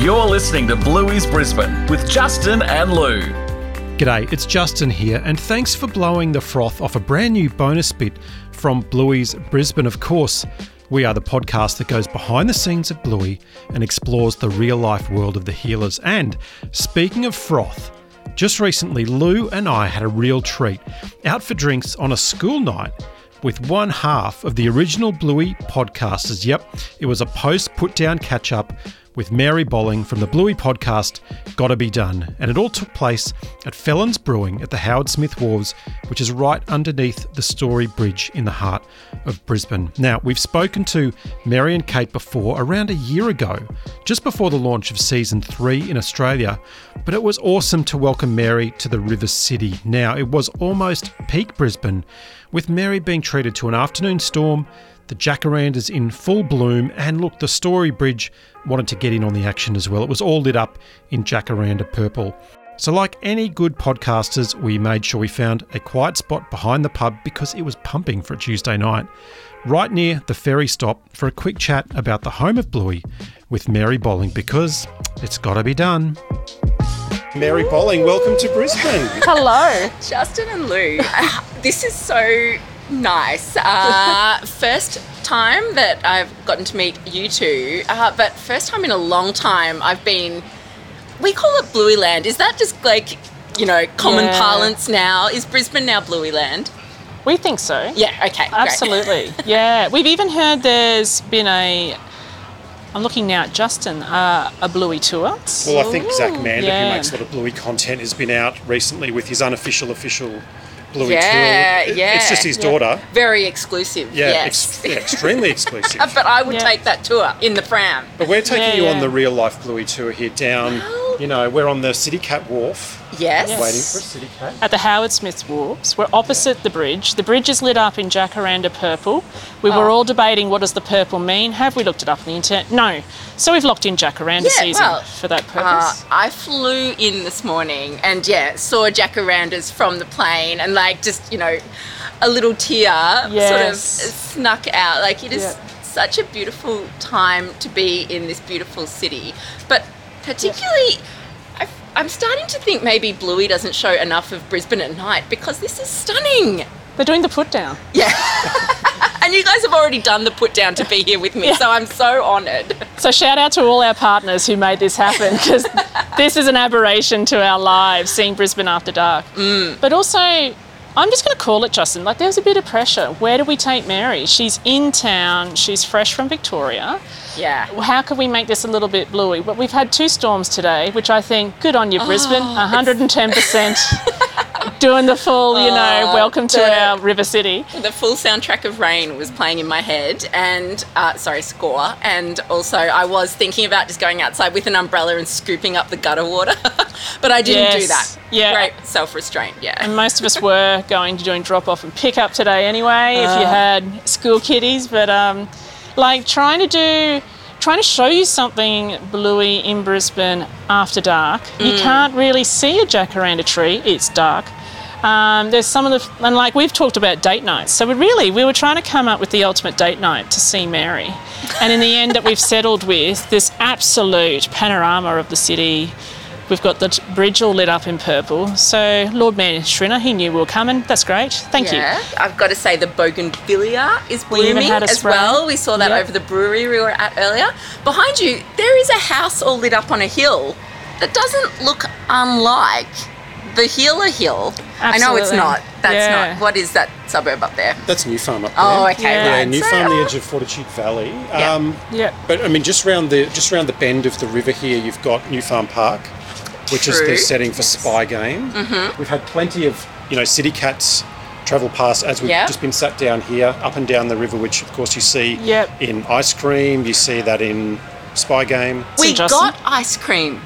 You're listening to Bluey's Brisbane with Justin and Lou. G'day, it's Justin here, and thanks for blowing the froth off a brand new bonus bit from Bluey's Brisbane, of course. We are the podcast that goes behind the scenes of Bluey and explores the real life world of the Heelers. And speaking of froth, just recently Lou and I had a real treat out for drinks on a school night with one half of the original Bluey podcasters. Yep, it was a post put down catch up with Mary Bolling from the Bluey podcast, Gotta Be Done. And it all took place at Felons Brewing at the Howard Smith Wharves, which is right underneath the Story Bridge in the heart of Brisbane. Now, we've spoken to Mary and Kate before around a year ago, just before the launch of season three in Australia, but it was awesome to welcome Mary to the River City. Now, it was almost peak Brisbane, with Mary being treated to an afternoon storm the jacarandas in full bloom, and look, the Story Bridge wanted to get in on the action as well. It was all lit up in jacaranda purple. So, like any good podcasters, we made sure we found a quiet spot behind the pub because it was pumping for a Tuesday night, right near the ferry stop for a quick chat about the home of Bluey with Mary Bolling because it's got to be done. Mary Bolling, welcome to Brisbane. Hello. Justin and Lou, this is so nice. Uh, first time that I've gotten to meet you two, uh, but first time in a long time I've been. We call it Bluey Land. Is that just like, you know, common Yeah. parlance now? Is Brisbane now Bluey Land? We think so. Yeah, okay. great. Absolutely. yeah. We've even heard there's been a. I'm looking now at Justin, uh, a Bluey tour. Well, I think Zach Mander, Yeah. who makes a lot of Bluey content, has been out recently with his unofficial official Bluey Yeah, tour. yeah. It's just his Yeah. daughter. Very exclusive. Yeah, yes. ex- yeah, extremely exclusive. but I would Yeah. take that tour in the pram. But we're taking Yeah, you on the real life Bluey tour here down. Well- You know, we're on the City Cat Wharf, Yes. Yes. waiting for a City Cat. At the Howard Smith Wharves. We're opposite the bridge. The bridge is lit up in jacaranda purple. We were Oh. all debating what does the purple mean. Have we looked it up on the internet? No. So we've locked in jacaranda Yeah, season well, for that purpose. Uh, purpose. I flew in this morning and yeah, saw jacarandas from the plane and like just, you know, a little tear sort of snuck out. Like it is Yeah. such a beautiful time to be in this beautiful city. But particularly, I, I'm starting to think maybe Bluey doesn't show enough of Brisbane at night because this is stunning. They're doing the put down. Yeah. and you guys have already done the put down to be here with me, so I'm so honoured. So shout out to all our partners who made this happen because this is an aberration to our lives, seeing Brisbane after dark. Mm. But also, I'm just going to call it, Justin. Like, there's a bit of pressure. Where do we take Mary? She's in town. She's fresh from Victoria. Yeah. How could we make this a little bit bluey? But we've had two storms today, which I think good on you, Oh, Brisbane. 110% doing the full, you know, Oh, welcome to the- our River City. the full soundtrack of Rain was playing in my head, and uh, sorry, score. And also, I was thinking about just going outside with an umbrella and scooping up the gutter water, but I didn't do that. Yes, yeah. great self restraint. Yeah, And most of us were going to doing drop off and pick up today anyway, if you had school kiddies. But um, like trying to do, trying to show you something bluey in Brisbane after dark. You can't really see a jacaranda tree. It's dark. Um, there's some of the and like we've talked about date nights. So we really we were trying to come up with the ultimate date night to see Mary, and in the end that we've settled with this absolute panorama of the city. We've got the bridge all lit up in purple. So Lord Mayor Schrinner, he knew we were coming. That's great. Thank yeah. you. I've got to say the bougainvillea is We blooming had a as well. We saw that Yep. over the brewery we were at earlier. Behind you, there is a house all lit up on a hill that doesn't look unlike the Heeler Hill. Absolutely. I know it's Absolutely. not. That's Yeah. not. What is that suburb up there? That's New Farm up there. Oh, okay. Yeah. Yeah. New So, Farm, the edge of Fortitude Valley. Yeah. Um, Yeah. But I mean, just round the just round the bend of the river here, you've got New Farm Park, which is the setting for Spy Game. Mm-hmm. We've had plenty of you know city cats travel past as we've Yeah. just been sat down here, up and down the river, which of course you see Yep. in Ice Cream. You see that in Spy Game. We got ice cream.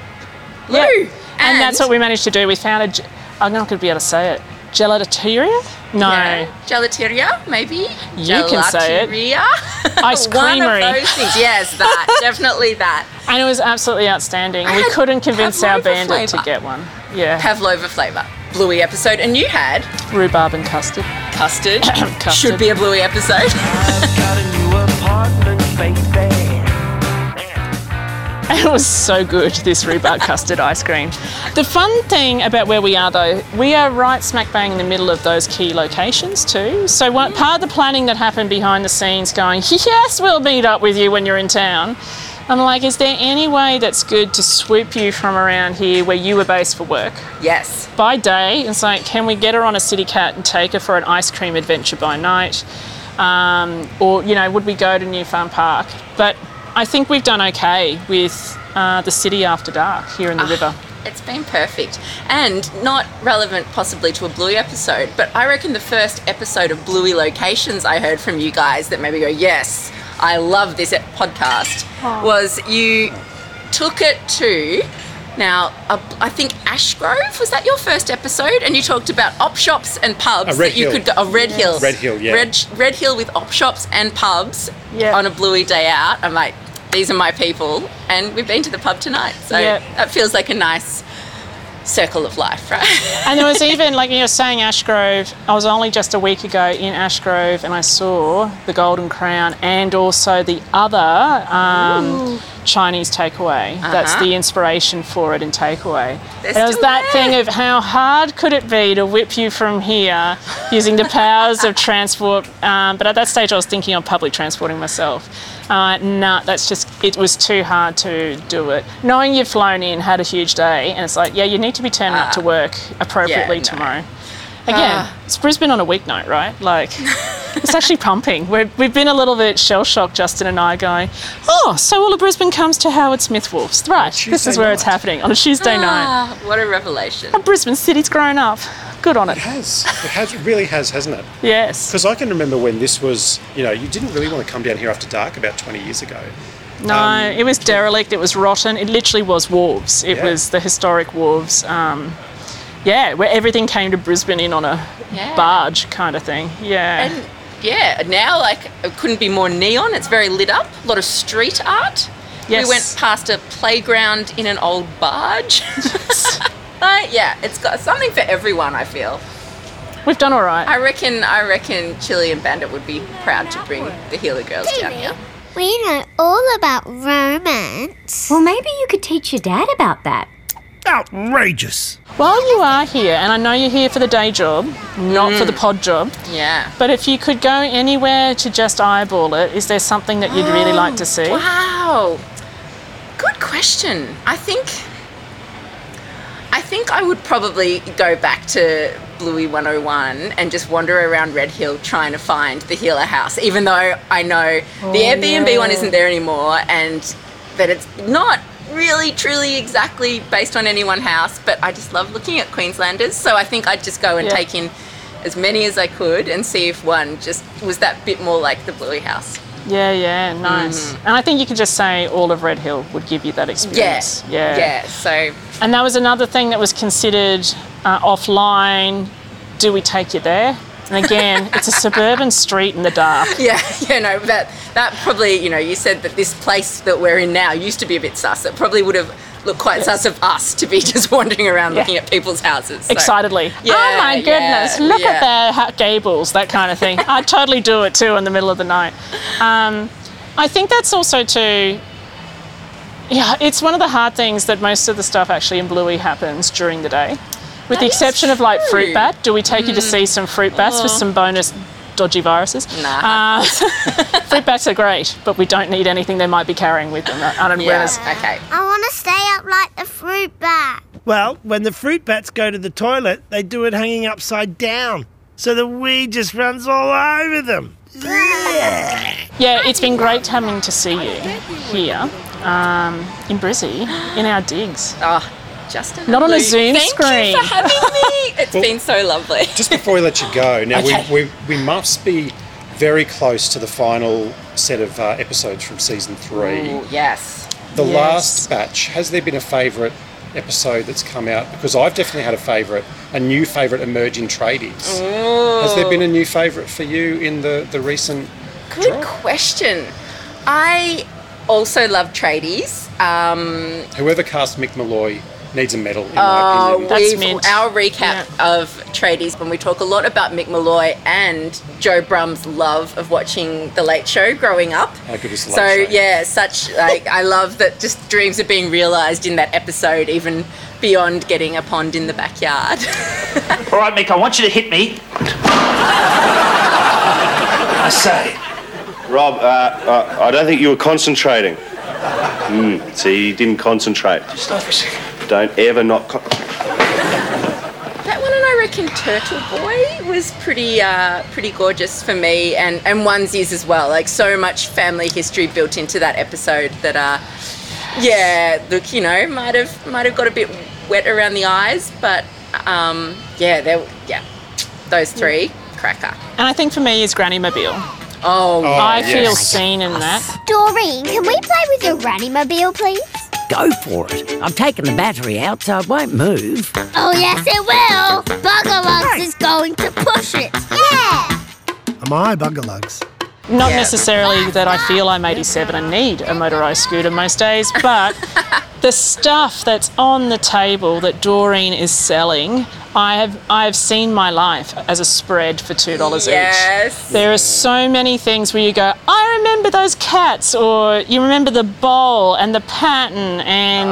Yeah. Lou, And, that's what we managed to do. We found a, ge- I'm not going to be able to say it, gelateria? No. Yeah. Gelateria, maybe. You can say it. Ice One creamery. of those things. Yes, that definitely that. And it was absolutely outstanding. I we couldn't convince our bandit to get one. Yeah. Pavlova flavour. Bluey episode, and you had Rhubarb and custard. custard. Custard. Should be a Bluey episode. It was so good, this rhubarb custard ice cream. The fun thing about where we are, though, we are right smack bang in the middle of those key locations, too. So, one, part of the planning that happened behind the scenes, going, yes, we'll meet up with you when you're in town. I'm like, is there any way that's good to swoop you from around here where you were based for work? Yes. By day, it's like, can we get her on a city cat and take her for an ice cream adventure by night? Um, or, you know, would we go to New Farm Park? But I think we've done okay with uh, the city after dark here in the river. It's been perfect. And not relevant possibly to a Bluey episode, but I reckon the first episode of Bluey Locations I heard from you guys that made me go, yes, I love this podcast, was you took it to. Now, uh, I think Ashgrove was that your first episode, and you talked about op shops and pubs Uh, Red that you Hill. could go. Oh, Red Hill, Red Hill, yeah. Red, Red Hill with op shops and pubs Yeah. on a Bluey day out. I'm like, these are my people, and we've been to the pub tonight, so Yeah. that feels like a nice circle of life, right? And there was even, like you were saying, Ashgrove. I was only just a week ago in Ashgrove and I saw the Golden Crown and also the other um, Chinese takeaway. That's Uh-huh. the inspiration for it in takeaway. They're And it was that there. thing of how hard could it be to whip you from here using the powers of transport. Um, but at that stage, I was thinking of public transporting myself. Uh, nah, that's just, it was too hard to do it. Knowing you've flown in, had a huge day, and it's like, yeah, you need to be turning up to work appropriately yeah, no. tomorrow. Again, Ah. it's Brisbane on a weeknight, right? Like, it's actually pumping. We're, we've been a little bit shell shocked, Justin and I, going, oh, so all of Brisbane comes to Howard Smith Wharves. Right, this is where it's happening on a Tuesday night. Ah, what a revelation. Brisbane City's grown up. Good on it. It has. It has. It really has, hasn't it? Yes. Because I can remember when this was, you know, you didn't really want to come down here after dark about 20 years ago. No, Um, it was derelict. It was rotten. It literally was wharves. It Yeah. was the historic wharves. Um, yeah, where everything came to Brisbane in on a Yeah. barge kind of thing. Yeah. And yeah, now like it couldn't be more neon. It's very lit up. A lot of street art. Yes. We went past a playground in an old barge. Right, yeah, it's got something for everyone. I feel. We've done all right. I reckon. I reckon Chili and Bandit would be proud to bring the Heeler girls down here. We know all about romance. Well, maybe you could teach your dad about that. Outrageous. While you are here, and I know you're here for the day job, not for the mm. pod job, Yeah. but if you could go anywhere to just eyeball it, is there something that you'd really like to see? Wow. Good question. I think I think I would probably go back to Bluey 101 and just wander around Red Hill trying to find the Heeler house, even though I know oh, the Airbnb one isn't there anymore and that it's not really truly exactly based on any one house, but I just love looking at Queenslanders. So I think I'd just go and Yeah. take in as many as I could and see if one just was that bit more like the Bluey house. Yeah, yeah, nice. Mm-hmm. And I think you could just say all of Red Hill would give you that experience. Yeah. Yeah. So And that was another thing that was considered uh, offline. Do we take you there? And again, it's a suburban street in the dark. yeah, yeah, no, that that probably, you know, you said that this place that we're in now used to be a bit sus. It probably would have looked quite sus of us to be just wandering around Yeah. looking at people's houses. so- Excitedly. Yeah, oh my goodness, yeah, look yeah. at their gables, that kind of thing. I'd totally do it too in the middle of the night. Um, I think that's also too. Yeah, it's one of the hard things that most of the stuff actually in Bluey happens during the day. With the exception of like fruit bat, do we take you to see some fruit bats with some bonus dodgy viruses? Nah. Uh, fruit bats are great, but we don't need anything they might be carrying with them. I don't know Yeah, okay. I want to stay up like the fruit bat. Well, when the fruit bats go to the toilet, they do it hanging upside down. So the wee just runs all over them. Yeah, it's been great having to see you here um, in Brizzy in our digs. Oh, Justin. Not on a Lou, Zoom thank screen. you for having me. It's been so lovely. Just before we let you go, now Okay. we, we, we must be very close to the final set of uh, episodes from season three. Ooh, yes. The Yes. last batch, has there been a favourite episode that's come out? Because I've definitely had a favourite, a new favourite emerging tradies. Has there been a new favourite for you in the, the recent Good drop? question. I also love tradies. Um, Whoever cast Mick Molloy needs a medal, in Oh, my opinion. That's we've, mint. our recap of tradies when we talk a lot about Mick Molloy and Joe Brumm's love of watching The Late Show growing up. How good is The so Late Show? yeah, such like I love that just dreams are being realised in that episode, even beyond getting a pond in the backyard. All right, Mick, I want you to hit me. I say. Rob, uh, uh, I don't think you were concentrating. Hmm, see, you didn't concentrate. Stop for a second. Don't ever not. Con- That one, and I reckon Turtle Boy was pretty, uh, pretty gorgeous for me, and and onesies as well. Like so much family history built into that episode that, uh, yeah, look, you know, might have might have got a bit wet around the eyes, but um, yeah, there, yeah, those three, cracker. And I think for me is Granny Mobile. Oh, oh, I yes. feel seen in that. Doreen, can we play with your granny mobile, please? Go for it. I've taken the battery out so it won't move. Oh, yes, it will. Buggerlugs is going to push it. Yeah. Am I Buggerlugs? Not Yeah. necessarily that I feel I'm 87 and need a motorised scooter most days, but the stuff that's on the table that Doreen is selling, I have I have seen my life as a spread for two dollars Yes. each. There are so many things where you go, I remember those cats, or you remember the bowl and the pattern, and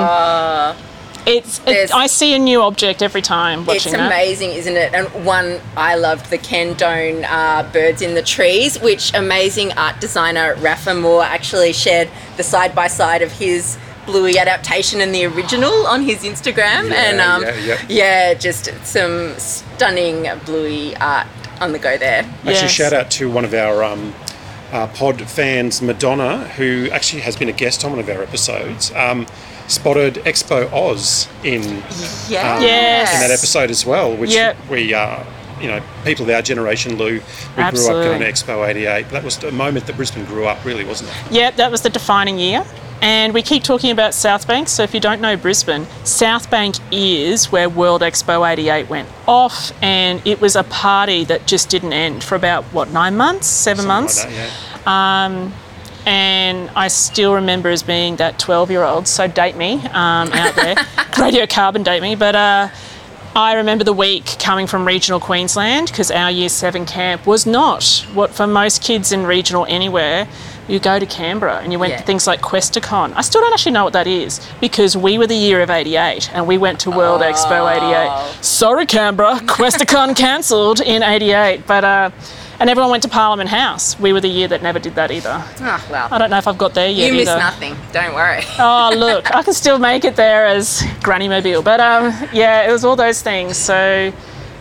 it's, Uh, it's I see a new object every time It's watching that. amazing, isn't it? And one I loved the Ken Done uh, birds in the trees, which amazing art designer Rafa Moore actually shared the side by side of his Bluey adaptation and the original on his Instagram. and um, yeah, yeah. yeah, just some stunning Bluey art on the go there. Actually, Yes. shout out to one of our um, uh, pod fans, Madonna, who actually has been a guest on one of our episodes. Um, spotted Expo Oz in Yeah. Yes. in that episode as well, which Yep. we, uh, you know, people of our generation, Lou, we grew up Absolutely. going to Expo 88. That was the moment that Brisbane grew up, really, wasn't it? Yep, that was the defining year. And we keep talking about South Bank. So if you don't know Brisbane, South Bank is where World Expo 88 went off. And it was a party that just didn't end for about, what, nine months, seven Something months? Like that, yeah. Um, and I still remember as being that 12 year old, so date me um, out there, radiocarbon date me. But uh, I remember the week coming from regional Queensland because our year seven camp was not what for most kids in regional anywhere. You go to Canberra and you went Yeah. to things like Questacon. I still don't actually know what that is because we were the year of 88 and we went to World Expo 88. Sorry, Canberra, Questacon cancelled in 88. But, uh, and everyone went to Parliament House. We were the year that never did that either. Oh, well. I don't know if I've got there yet You miss either. nothing. Don't worry. Oh, look, I can still make it there as Granny Mobile. But um, yeah, it was all those things. So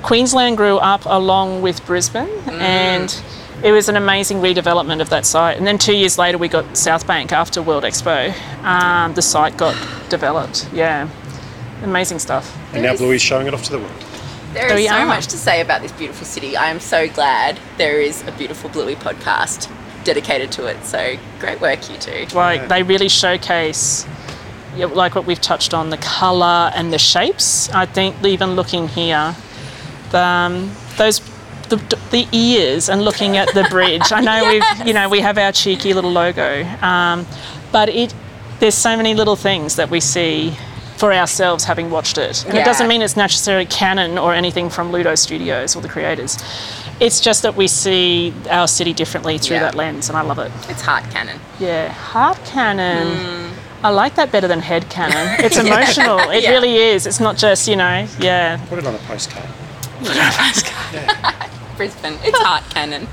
Queensland grew up along with Brisbane and it was an amazing redevelopment of that site. And then two years later, we got South Bank after World Expo. Um, the site got developed. Yeah, amazing stuff. And now Bluey's showing it off to the world. There There is so much to say about this beautiful city. I am so glad there is a beautiful Bluey podcast dedicated to it. So great work, you two. Like they really showcase, like what we've touched on, the colour and the shapes. I think even looking here, the, um, those the, the ears and looking at the bridge. I know we've you know we have our cheeky little logo, um, but it there's so many little things that we see for ourselves having watched it. And it doesn't mean it's necessarily canon or anything from Ludo Studios or the creators. It's just that we see our city differently through Yeah. that lens, and I love it. It's heart canon. Yeah, heart canon. Hmm. I like that better than head canon. It's emotional. It Yeah. really is. It's not just, you know, yeah. Put it on a postcard. Brisbane. It's heart canon.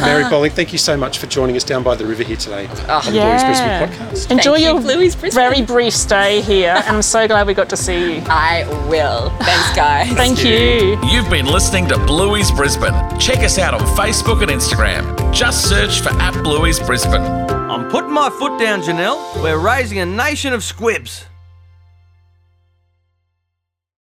Mary Bowling, thank you so much for joining us down by the river here today on the Bluey's Brisbane podcast. Enjoy you, your Bluey's Brisbane. very brief stay here. and I'm so glad we got to see you. I will. Thanks, guys. Thank you. You've been listening to Bluey's Brisbane. Check us out on Facebook and Instagram. Just search for at Bluey's Brisbane. I'm putting my foot down, Janelle. We're raising a nation of squibs.